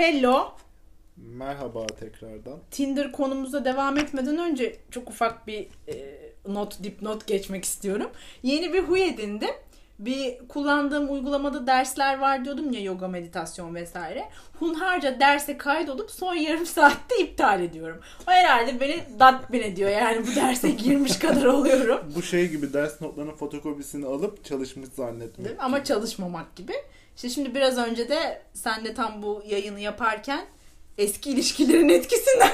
Hello. Merhaba tekrardan. Tinder konumuza devam etmeden önce çok ufak bir e, not dipnot geçmek istiyorum. Yeni bir huy edindim. Bir kullandığım uygulamada dersler var diyordum ya yoga, meditasyon vesaire. Hunharca derse kaydolup son yarım saatte iptal ediyorum. O herhalde beni datbin ediyor yani bu derse girmiş kadar oluyorum. Bu şey gibi ders notlarının fotokopisini alıp çalışmış zannetmek. Ama çalışmamak gibi. İşte şimdi biraz önce de sen de tam bu yayını yaparken eski ilişkilerin etkisinden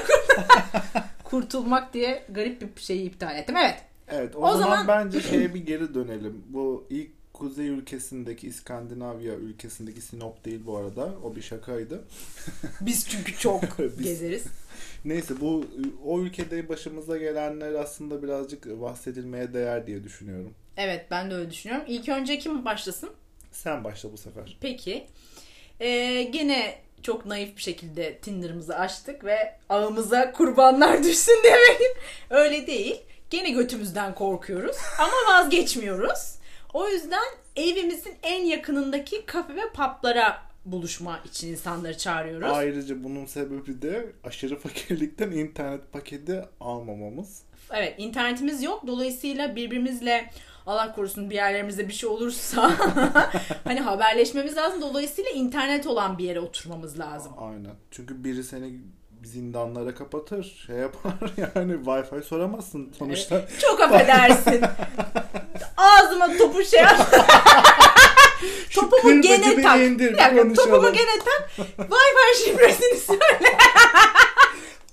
kurtulmak diye garip bir şeyi iptal ettim. Evet. Evet o, O zaman, zaman- bence şeye bir geri dönelim. Bu ilk kuzey ülkesindeki İskandinavya ülkesindeki Sinop değil bu arada. O bir şakaydı. Biz çünkü çok Biz- gezeriz. Neyse bu o ülkede başımıza gelenler aslında birazcık bahsedilmeye değer diye düşünüyorum. Evet ben de öyle düşünüyorum. İlk önce kim başlasın? Sen başla bu sefer. Peki. Ee, gene çok naif bir şekilde Tinder'ımızı açtık ve ağımıza kurbanlar düşsün demeyin. Öyle değil. Gene götümüzden korkuyoruz ama vazgeçmiyoruz. O yüzden evimizin en yakınındaki kafe ve publara buluşma için insanları çağırıyoruz. Ayrıca bunun sebebi de aşırı fakirlikten internet paketi almamamız. Evet internetimiz yok. Dolayısıyla birbirimizle Allah korusun bir yerlerimizde bir şey olursa hani haberleşmemiz lazım. Dolayısıyla internet olan bir yere oturmamız lazım. Aynen. Çünkü biri seni zindanlara kapatır, şey yapar yani Wi-Fi soramazsın sonuçta. Çok affedersin. Ağzıma topu şey yap. Topumu gene tak. konuşalım. topumu gene tak. Wi-Fi şifresini söyle.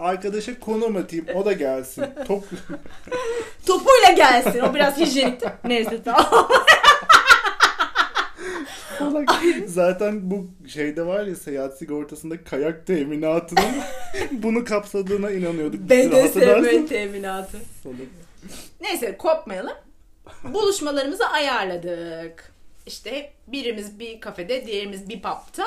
Arkadaşa konum atayım, o da gelsin. Top Topuyla gelsin. O biraz hijyenikti. Neyse tamam. Zaten bu şeyde var ya seyahat sigortasında kayak teminatının bunu kapsadığına inanıyorduk. BDSM teminatı. Neyse kopmayalım. Buluşmalarımızı ayarladık. İşte birimiz bir kafede, diğerimiz bir pub'ta.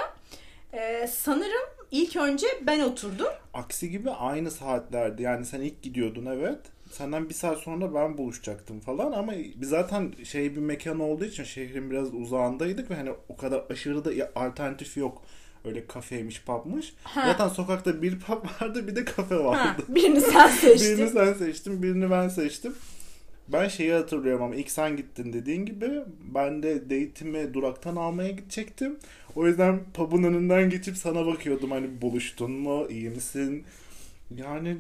Ee, sanırım ilk önce ben oturdum. Aksi gibi aynı saatlerdi. Yani sen ilk gidiyordun evet. Senden bir saat sonra ben buluşacaktım falan ama biz zaten şey bir mekan olduğu için şehrin biraz uzağındaydık ve hani o kadar aşırı da alternatif yok. Öyle kafeymiş, pubmuş. Ha. Zaten sokakta bir pub vardı bir de kafe Ha, vardı. birini sen seçtin. Birini sen seçtin, birini ben seçtim. Ben şeyi hatırlıyorum ama ilk sen gittin dediğin gibi ben de date'imi duraktan almaya gidecektim. O yüzden pub'un önünden geçip sana bakıyordum hani buluştun mu, iyi misin? Yani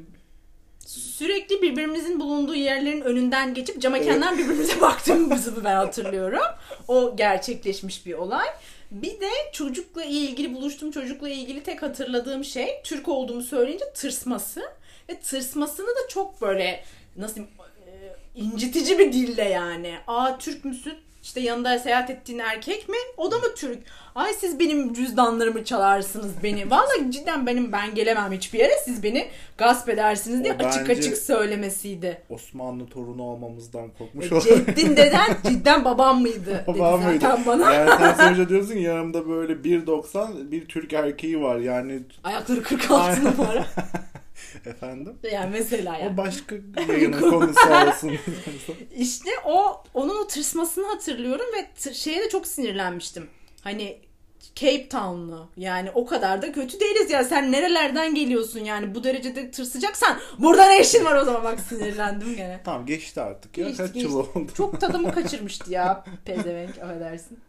Sürekli birbirimizin bulunduğu yerlerin önünden geçip cama kendinden birbirimize baktığımızı ben hatırlıyorum. O gerçekleşmiş bir olay. Bir de çocukla ilgili buluştuğum çocukla ilgili tek hatırladığım şey Türk olduğumu söyleyince tırsması. Ve tırsmasını da çok böyle nasıl diyeyim, incitici bir dille yani. Aa Türk müsün? İşte yanında seyahat ettiğin erkek mi? O da mı Türk? Ay siz benim cüzdanlarımı çalarsınız beni. Vallahi cidden benim ben gelemem hiçbir yere. Siz beni gasp edersiniz diye O açık açık söylemesiydi. Osmanlı torunu olmamızdan korkmuş E. Ceddin deden cidden babam mıydı? Babam zaten mıydı? bana. Yani sen sonuçta diyorsun ki yanımda böyle 1.90 bir Türk erkeği var yani Ayakları 46 numara. efendim. Yani mesela yani. O başka yayının konusu olsun. İşte o onun o tırsmasını hatırlıyorum ve şeye de çok sinirlenmiştim. Hani Cape Town'lu. Yani o kadar da kötü değiliz ya. Sen nerelerden geliyorsun yani bu derecede tırsacaksan burada ne işin var o zaman bak sinirlendim gene. tamam geçti artık ya Geçti, kaç geçti. yıl oldu. Çok tadımı kaçırmıştı ya pezevenk affedersin.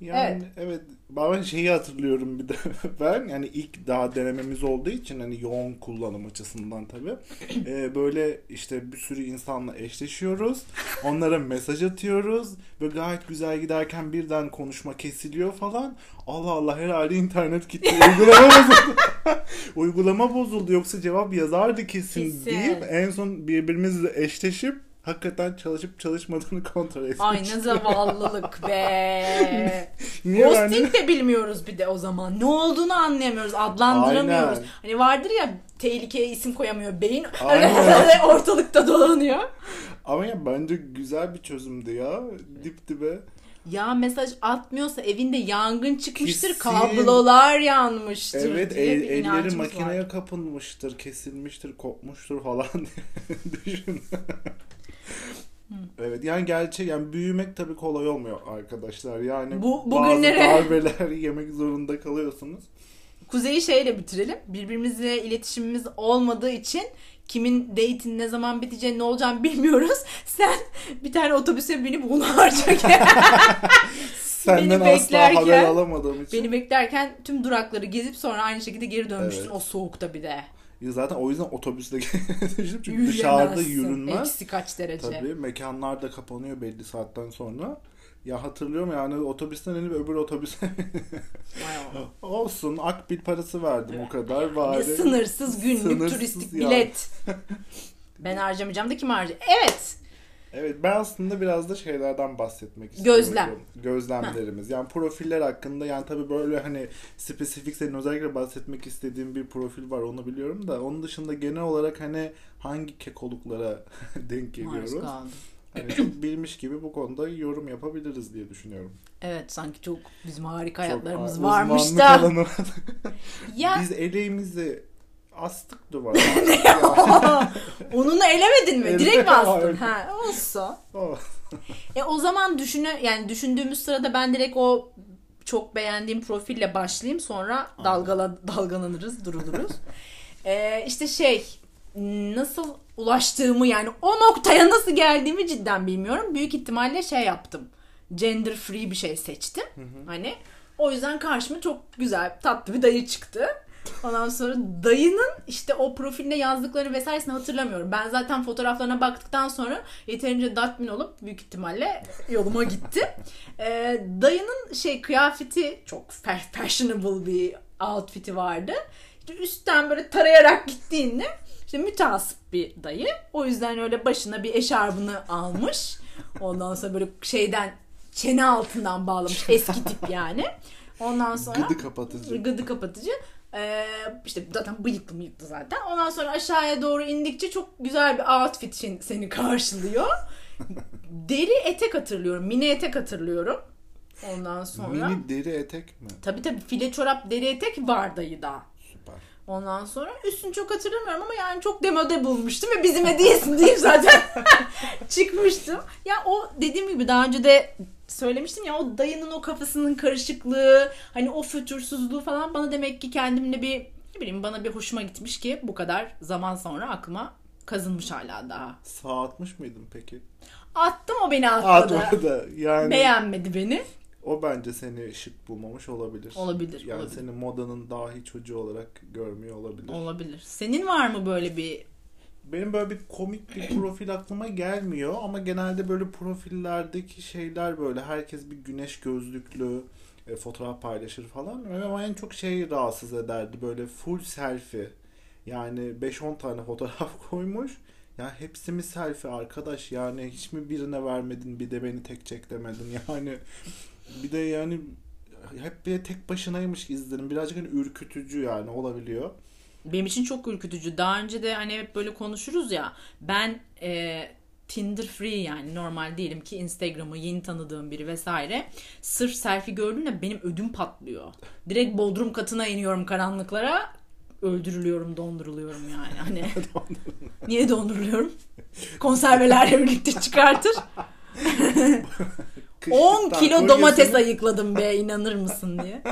Yani evet. Ben şeyi hatırlıyorum bir de ben yani ilk daha denememiz olduğu için hani yoğun kullanım açısından tabii. Ee, böyle işte bir sürü insanla eşleşiyoruz. Onlara mesaj atıyoruz. Böyle gayet güzel giderken birden konuşma kesiliyor falan. Allah Allah herhalde internet gitti. Uygulama bozuldu. Uygulama bozuldu yoksa cevap yazardı kesin, Kesin. deyip en son birbirimizle eşleşip hakikaten çalışıp çalışmadığını kontrol etmek. Ay ne zavallılık be. Niye Ghosting de bilmiyoruz bir de o zaman. Ne olduğunu anlayamıyoruz, adlandıramıyoruz. Aynen. Hani vardır ya tehlikeye isim koyamıyor beyin. Ortalıkta dolanıyor. Ama ya bence güzel bir çözümdü ya. Dip dibe. Ya mesaj atmıyorsa evinde yangın çıkmıştır, Kesin. kablolar yanmıştır Evet el- elleri makineye var. kapılmıştır, kesilmiştir, kopmuştur falan düşün. Evet yani gerçek yani büyümek tabii kolay olmuyor arkadaşlar. Yani Bu- bugünlere- darbeler yemek zorunda kalıyorsunuz. Kuzey'i şeyle bitirelim. Birbirimizle iletişimimiz olmadığı için kimin date'in ne zaman biteceğini ne olacağını bilmiyoruz. Sen bir tane otobüse binip bunu harcak. Senden Beni asla haber beklerken- alamadığım için. Beni beklerken tüm durakları gezip sonra aynı şekilde geri dönmüştün Evet. o soğukta bir de. Ya Zaten o yüzden otobüste düştüm. Çünkü dışarıda Yürüyemezsin. yürünmez. Eksi kaç derece. Tabii mekanlar da kapanıyor belli saatten sonra. Ya hatırlıyorum yani otobüsten inip öbür otobüse olsun akbil parası verdim o kadar bari. sınırsız günlük Sınırsız turistik yani. bilet. ben harcamayacağım da kim harcayacak? Evet. Evet ben aslında biraz da şeylerden bahsetmek istiyorum. Gözlem. Gözlemlerimiz. Yani profiller hakkında yani tabii böyle hani spesifik senin özellikle bahsetmek istediğin bir profil var onu biliyorum da onun dışında genel olarak hani hangi kekoluklara denk geliyoruz. Hani çok bilmiş gibi bu konuda yorum yapabiliriz diye düşünüyorum. Evet sanki çok bizim harika Çok hayatlarımız varmış da. Ya Biz eleğimizi astık duvara. onunu elemedin mi? Direkt mi astın? Ha, olsa. Oh. E o zaman düşünü yani düşündüğümüz sırada ben direkt o çok beğendiğim profille başlayayım sonra dalgala, dalgalanırız duruluruz. e, işte şey nasıl ulaştığımı yani o noktaya nasıl geldiğimi cidden bilmiyorum. Büyük ihtimalle şey yaptım. Gender free bir şey seçtim. Hani o yüzden karşıma çok güzel tatlı bir dayı çıktı. Ondan sonra dayının işte o profilinde yazdıkları vesairesini hatırlamıyorum. Ben zaten fotoğraflarına baktıktan sonra yeterince tatmin olup büyük ihtimalle yoluma gitti. Ee, dayının şey kıyafeti çok fa- fashionable bir outfit'i vardı. İşte üstten böyle tarayarak gittiğinde işte mütasip bir dayı. O yüzden öyle başına bir eşarbını almış. Ondan sonra böyle şeyden çene altından bağlamış. Eski tip yani. Ondan sonra Gıdı kapatıcı. gıdı kapatıcı. Ee, işte zaten bıyıklı mıyıklı zaten. Ondan sonra aşağıya doğru indikçe çok güzel bir outfit seni karşılıyor. Deri etek hatırlıyorum. Mini etek hatırlıyorum. Ondan sonra Mini deri etek mi? tabii tabii file çorap deri etek var dayıda. Süper. Ondan sonra üstünü çok hatırlamıyorum ama yani çok demode bulmuştum ve bizim hediyesi deyip zaten çıkmıştım. Ya o dediğim gibi daha önce de söylemiştim ya o dayının o kafasının karışıklığı hani o fütursuzluğu falan bana demek ki kendimle bir ne bileyim bana bir hoşuma gitmiş ki bu kadar zaman sonra aklıma kazınmış hala daha. Sağ atmış mıydın peki? Attım o beni atladı. Atmadı. Yani Beğenmedi beni. o bence seni şık bulmamış olabilir. Olabilir, Yani olabilir. seni modanın dahi çocuğu olarak görmüyor olabilir. Olabilir. Senin var mı böyle bir Benim böyle bir komik bir profil aklıma gelmiyor ama genelde böyle profillerdeki şeyler böyle herkes bir güneş gözlüklü e, fotoğraf paylaşır falan. Ama en çok şey rahatsız ederdi böyle full selfie. Yani 5-10 tane fotoğraf koymuş. Ya hepsi mi selfie arkadaş? Yani hiç mi birine vermedin bir de beni tek çek demedin? Yani bir de yani hep bir tek başınaymış izlenim birazcık hani ürkütücü yani olabiliyor. Benim için çok ürkütücü. Daha önce de hani hep böyle konuşuruz ya. Ben e, Tinder free yani normal diyelim ki Instagram'ı yeni tanıdığım biri vesaire. Sırf selfie gördüğümde benim ödüm patlıyor. Direkt bodrum katına iniyorum karanlıklara. Öldürülüyorum, donduruluyorum yani. Hani niye donduruluyorum? Konservelerle birlikte çıkartır. 10 Kışlıktan kilo domates ayıkladım be inanır mısın diye.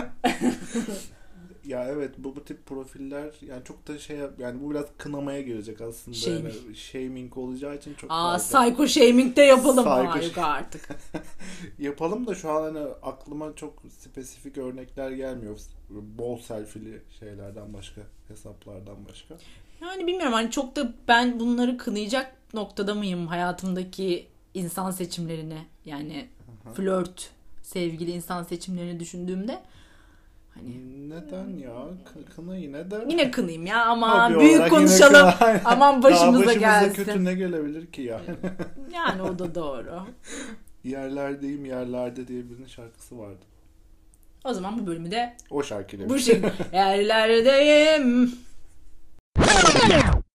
Ya evet bu, bu tip profiller yani çok da şey yani bu biraz kınamaya girecek aslında. Shaming. Yani shaming olacağı için çok Aa fazla. psycho shaming de yapalım. Psycho artık. Yapalım da şu an hani aklıma çok spesifik örnekler gelmiyor. Bol selfie'li şeylerden başka, hesaplardan başka. Yani bilmiyorum hani çok da ben bunları kınayacak noktada mıyım hayatımdaki insan seçimlerini yani flört sevgili insan seçimlerini düşündüğümde hani Neden ya? Kı- Kına yine de. yine kınayım ya ama Hobi büyük konuşalım kına. aman Daha başımıza başımıza gelsin. kötü ne gelebilir ki ya? Yani o da doğru. Yerlerdeyim yerlerde diye birinin şarkısı vardı. O zaman bu bölümü de O şarkıyla. bu şekilde yerlerdeyim.